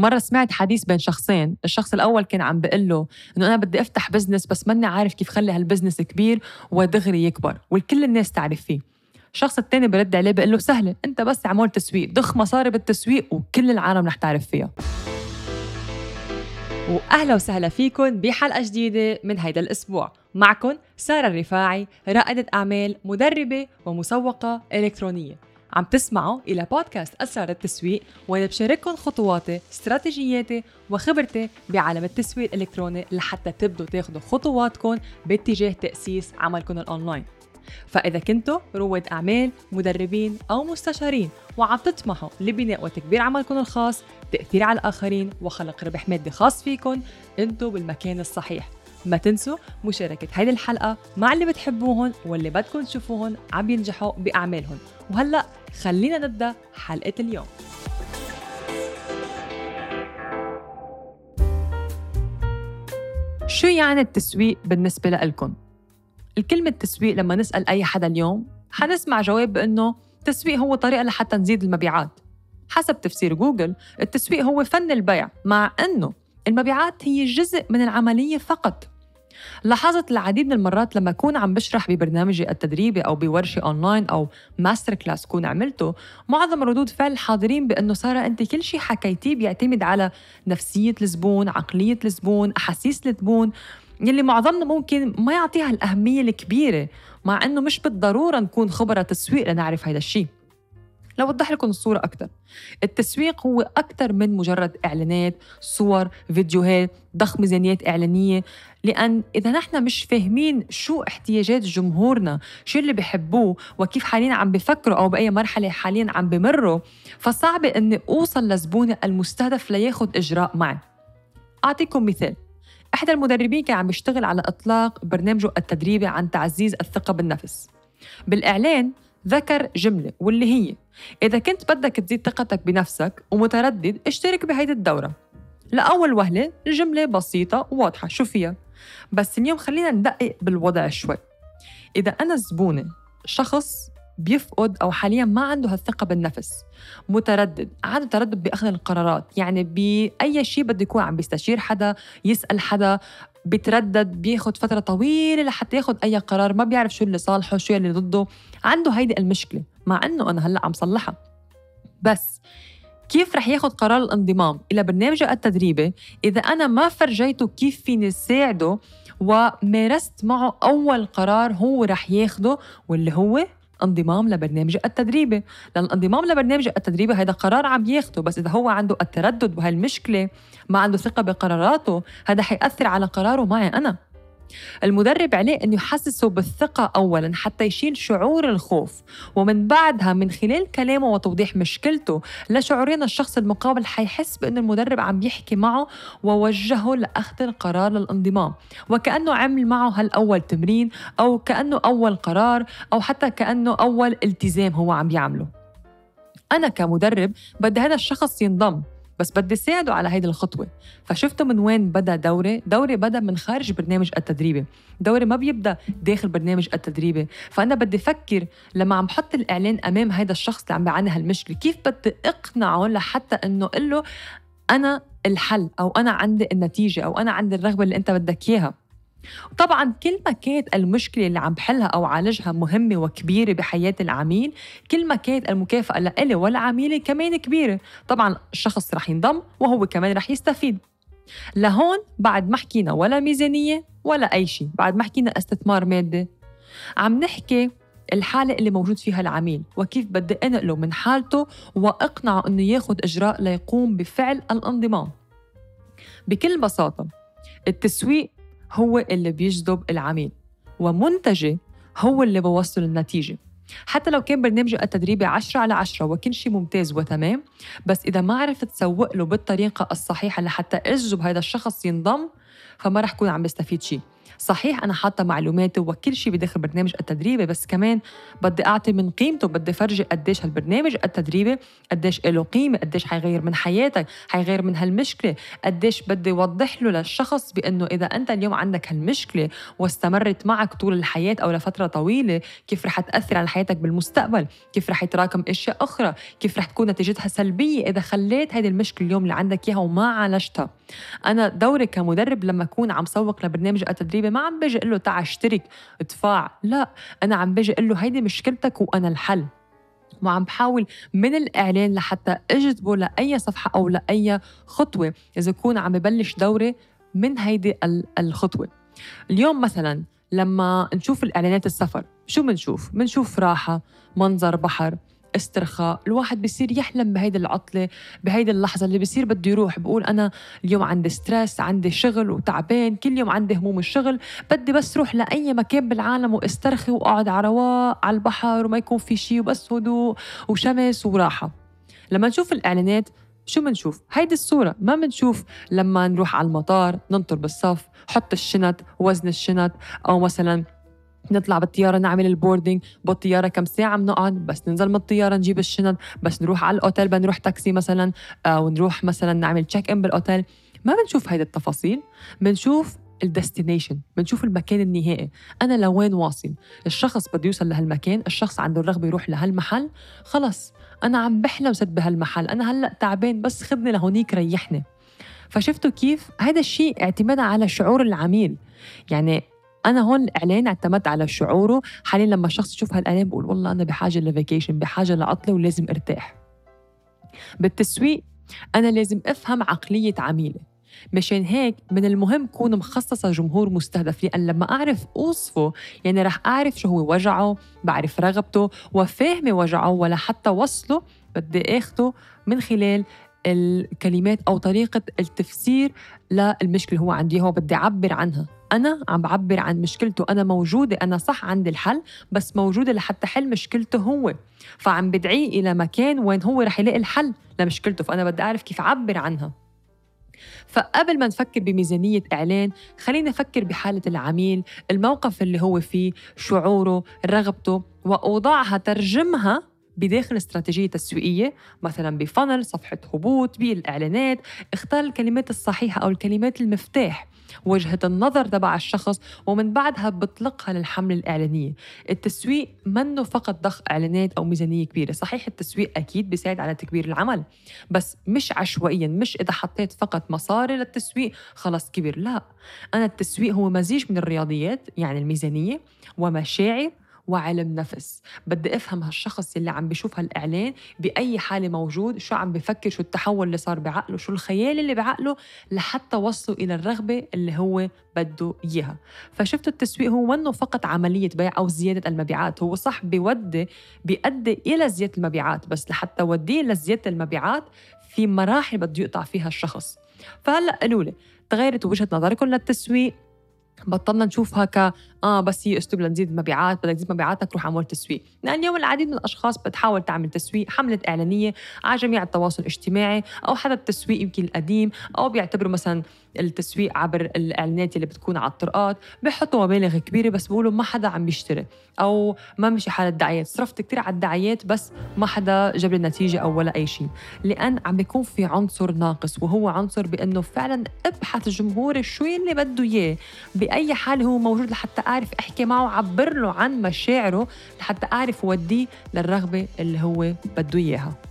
مرة سمعت حديث بين شخصين الشخص الأول كان عم بيقول له إنه أنا بدي أفتح business بس ماني عارف كيف خلي هال business كبير ودغري يكبر والكل الناس تعرف فيه. الشخص الثاني برد عليه بيقول له سهلة أنت بس عمول تسويق ضخ مصاري بالتسويق وكل العالم رح تعرف فيها. وأهلا وسهلا فيكم بحلقة جديدة من هيدا الأسبوع. معكم سارة الرفاعي رائدة أعمال مدربة ومسوقة إلكترونية. عم تسمعوا إلى بودكاست أسرار التسويق وأنا بشارككم خطواتي استراتيجياتي وخبرتي بعالم التسويق الإلكتروني لحتى تبدوا تاخذوا خطواتكم باتجاه تأسيس عملكم الأونلاين. فإذا كنتوا رواد أعمال مدربين أو مستشارين وعم تطمحوا لبناء وتكبير عملكم الخاص تأثير على الآخرين وخلق ربح مادي خاص فيكم أنتوا بالمكان الصحيح. ما تنسوا مشاركة هذه الحلقة مع اللي بتحبوهم واللي بدكم تشوفوهم عم ينجحوا بأعمالهم وهلأ خلينا نبدأ حلقة اليوم. شو يعني التسويق بالنسبة لكم؟ الكلمة تسويق لما نسأل أي حدا اليوم حنسمع جواب بأنه التسويق هو طريقة لحتى نزيد المبيعات. حسب تفسير جوجل التسويق هو فن البيع مع أنه المبيعات هي جزء من العملية فقط. لاحظت العديد من المرات لما أكون عم بشرح ببرنامجي التدريبي أو بورشة أونلاين أو masterclass كون عملته معظم ردود فعل الحاضرين بأنه سارة أنت كل شيء حكيتيه بيعتمد على نفسية الزبون عقلية الزبون أحاسيس الزبون يلي معظمنا ممكن ما يعطيها الأهمية الكبيرة مع أنه مش بالضرورة نكون خبرة تسويق لنعرف هذا الشيء لوضح لكم الصورة أكثر التسويق هو أكثر من مجرد إعلانات صور فيديوهات ضخ ميزانيات إعلانية. لأن إذا نحن مش فاهمين شو احتياجات جمهورنا شو اللي بحبوه وكيف حاليا عم بفكروا أو بأي مرحلة حاليا عم بمروا فصعب أني أوصل لزبوني المستهدف لياخد إجراء معي أعطيكم مثال. إحدى المدربين كان عم يشتغل على إطلاق برنامجه التدريبي عن تعزيز الثقة بالنفس. بالإعلان ذكر جملة واللي هي إذا كنت بدك تزيد ثقتك بنفسك ومتردد اشترك بهيدي الدورة. لأول وهلة الجملة بسيطة وواضحة. شو فيها؟ بس اليوم خلينا ندقق بالوضع شوي. إذا أنا زبونة شخص بيفقد أو حاليا ما عنده هالثقة بالنفس متردد عنده تردد بأخذ القرارات. يعني باي شيء بده يكون عم بيستشير حدا يسأل حدا بيتردد بياخد فترة طويلة لحتى ياخد أي قرار ما بيعرف شو اللي صالحه شو اللي ضده. عنده هيدي المشكلة مع إنه أنا هلأ عم صلحها. بس كيف رح ياخد قرار الانضمام؟ إلى برنامجه التدريبي إذا أنا ما فرجيته كيف فيني ساعده ومارست معه أول قرار هو رح ياخده واللي هو انضمام لبرنامج التدريبي. لأن الانضمام لبرنامج التدريبي هذا قرار عم ياخده بس إذا هو عنده التردد بهالمشكلة ما عنده ثقة بقراراته هذا حيأثر على قراره معي أنا. المدرب عليه أنه يحسسه بالثقة أولا حتى يشيل شعور الخوف ومن بعدها من خلال كلامه وتوضيح مشكلته لشعورين الشخص المقابل حيحس بأن المدرب عم يحكي معه ووجهه لأخذ القرار للانضمام. وكأنه عمل معه هالأول تمرين أو كأنه أول قرار أو حتى كأنه أول التزام هو عم يعمله. أنا كمدرب بدي هذا الشخص ينضم. بس بدي ساعده على هيدي الخطوة. فشفتوا من وين بدأ دوري؟ دوري بدأ من خارج برنامج التدريبي. دوري ما بيبدأ داخل برنامج التدريبي. فأنا بدي أفكر لما عم بحط الإعلان أمام هيدا الشخص اللي عم بيعاني هالمشكلة كيف بدي أقنعه لحتى إنه أقول له أنا الحل أو أنا عندي النتيجة أو أنا عندي الرغبة اللي أنت بدك إياها؟ طبعا كل ما كانت المشكلة اللي عم بحلها أو عالجها مهمة وكبيرة بحياة العميل كل ما كانت المكافأة لإلي والعميلة كمان كبيرة. طبعا الشخص رح ينضم وهو كمان رح يستفيد. لهون بعد ما حكينا ولا ميزانية ولا أي شيء بعد ما حكينا استثمار مادي عم نحكي الحالة اللي موجود فيها العميل وكيف بدي أنقله من حالته وأقنعه أنه ياخد إجراء ليقوم بفعل الانضمام. بكل بساطة التسويق هو اللي بيجذب العميل ومنتجي هو اللي بوصل النتيجة. حتى لو كان برنامجي التدريبي 10 على 10 وكل شيء ممتاز وتمام بس إذا ما عرفت تسوق له بالطريقة الصحيحة لحتى أجذب هذا الشخص ينضم فما رح كون عم بستفيد شيء. صحيح أنا حاطة معلوماتي وكل شيء بداخل برنامج التدريبي بس كمان بدي أعطي من قيمته بدي فرجي قديش هالبرنامج التدريبي قديش له قيمة قديش حيغير من حياتك حيغير من هالمشكلة قديش بدي أوضح له للشخص بأنه إذا أنت اليوم عندك هالمشكلة واستمرت معك طول الحياة أو لفترة طويلة كيف رح تأثر على حياتك بالمستقبل؟ كيف رح يتراكم أشياء أخرى؟ كيف رح تكون نتيجتها سلبية إذا خليت هذه المشكلة اليوم اللي عندك إياها وما عالجتها؟ أنا دوري كمدرب لما أكون عم سوق لبرنامج التدريبي ما عم بيجي أقول له تعال اشترك ادفع. لا أنا عم بيجي أقول له هيدي مشكلتك وأنا الحل. وعم بحاول من الإعلان لحتى أجذبه لأي صفحة أو لأي خطوة. إذا كون عم ببلش دوري من هيدي الخطوة. اليوم مثلا لما نشوف الإعلانات السفر شو بنشوف؟ بنشوف راحة منظر بحر. استرخاء الواحد بصير يحلم بهيدي العطلة بهيدي اللحظة اللي بصير بده يروح. بقول أنا اليوم عندي stress عندي شغل وتعبان كل يوم عندي هموم الشغل بدي بس روح لأي مكان بالعالم واسترخي وأقعد على رواق على البحر وما يكون في شيء وبس هدوء وشمس وراحة. لما نشوف الإعلانات شو منشوف؟ هيدي الصورة. ما منشوف لما نروح على المطار ننطر بالصف حط الشنط وزن الشنط أو مثلا نطلع بالطيارة نعمل ال boarding بالطيارة كم ساعة بنقعد بس ننزل من الطيارة نجيب الشنط بس نروح على الأوتيل بنروح تاكسي مثلا أو نروح مثلا نعمل check in بالأوتيل. ما بنشوف هيدي التفاصيل بنشوف ال destination بنشوف المكان النهائي. أنا لوين واصل؟ الشخص بده يوصل لهالمكان الشخص عنده الرغبة يروح لهالمحل خلص. أنا عم بحلم ست بهالمحل أنا هلأ تعبان بس خذني لهونيك ريحني. فشفتوا كيف؟ هذا الشيء اعتمادا على شعور العميل. يعني أنا هون الاعلان اعتمدت على شعوره. حاليا لما الشخص يشوف هالإعلان بقول والله أنا بحاجة ل vacation بحاجة لعطلة ولازم أرتاح. بالتسويق أنا لازم أفهم عقلية عميلي مشان هيك من المهم كون مخصصة جمهور مستهدف لأن لما أعرف أوصفه يعني رح أعرف شو هو وجعه بعرف رغبته وفاهمة وجعه ولا حتى وصله بدي أخده من خلال الكلمات أو طريقة التفسير للمشكلة هو عندي. هو بدي أعبر عنها. أنا عم بعبر عن مشكلته. أنا موجودة أنا صح عندي الحل بس موجودة لحتى حل مشكلته هو. فعم بدعيه إلى مكان وين هو رح يلاقي الحل لمشكلته. فأنا بدي أعرف كيف أعبر عنها. فقبل ما نفكر بميزانية إعلان خلينا نفكر بحالة العميل الموقف اللي هو فيه شعوره رغبته وأوضاعها ترجمها بداخل استراتيجية تسويقية مثلا بفنل صفحة هبوط بالإعلانات اختار الكلمات الصحيحة أو الكلمات المفتاح وجهة النظر تبع الشخص ومن بعدها بطلقها للحملة الإعلانية. التسويق منه فقط ضخ إعلانات أو ميزانية كبيرة. صحيح التسويق أكيد بيساعد على تكبير العمل بس مش عشوائيا مش إذا حطيت فقط مصاري للتسويق خلص كبير لا أنا التسويق هو مزيج من الرياضيات يعني الميزانية ومشاعر وعلم نفس. بدي أفهم هالشخص اللي عم بيشوف هالإعلان بأي حالة موجود شو عم بفكر شو التحول اللي صار بعقله شو الخيال اللي بعقله لحتى وصلوا إلى الرغبة اللي هو بده إياها. فشفت التسويق هو منه فقط عملية بيع أو زيادة المبيعات هو صح بيودي بيؤدي إلى زيادة المبيعات بس لحتى وديه لزياده المبيعات في مراحل بده يقطع فيها الشخص. فهلأ قالوا لي تغيرت وجهة نظركم للتسويق؟ بطلنا نشوفها ك آه بس هي أسلوب لنزيد المبيعات بدك تزيد مبيعاتك روح اعمل تسويق. لأن اليوم العديد من الأشخاص بتحاول تعمل تسويق حملة إعلانية على جميع التواصل الاجتماعي أو حتى التسويق يمكن القديم أو بيعتبروا مثلا التسويق عبر الإعلانات اللي بتكون على الطرقات بحطوا مبالغ كبيرة بس بيقولوا ما حدا عم بيشتري أو ما مشي حال الدعايات. صرفت كثير على الدعايات بس ما حدا جاب لي نتيجة أو ولا أي شيء لأن عم بيكون في عنصر ناقص وهو عنصر بأنه فعلا أبحث جمهوري شو اللي بده إياه. بأي حال هو موجود لحتى أعرف أحكي معه وعبر له عن مشاعره لحتى أعرف وديه للرغبة اللي هو بده إياها.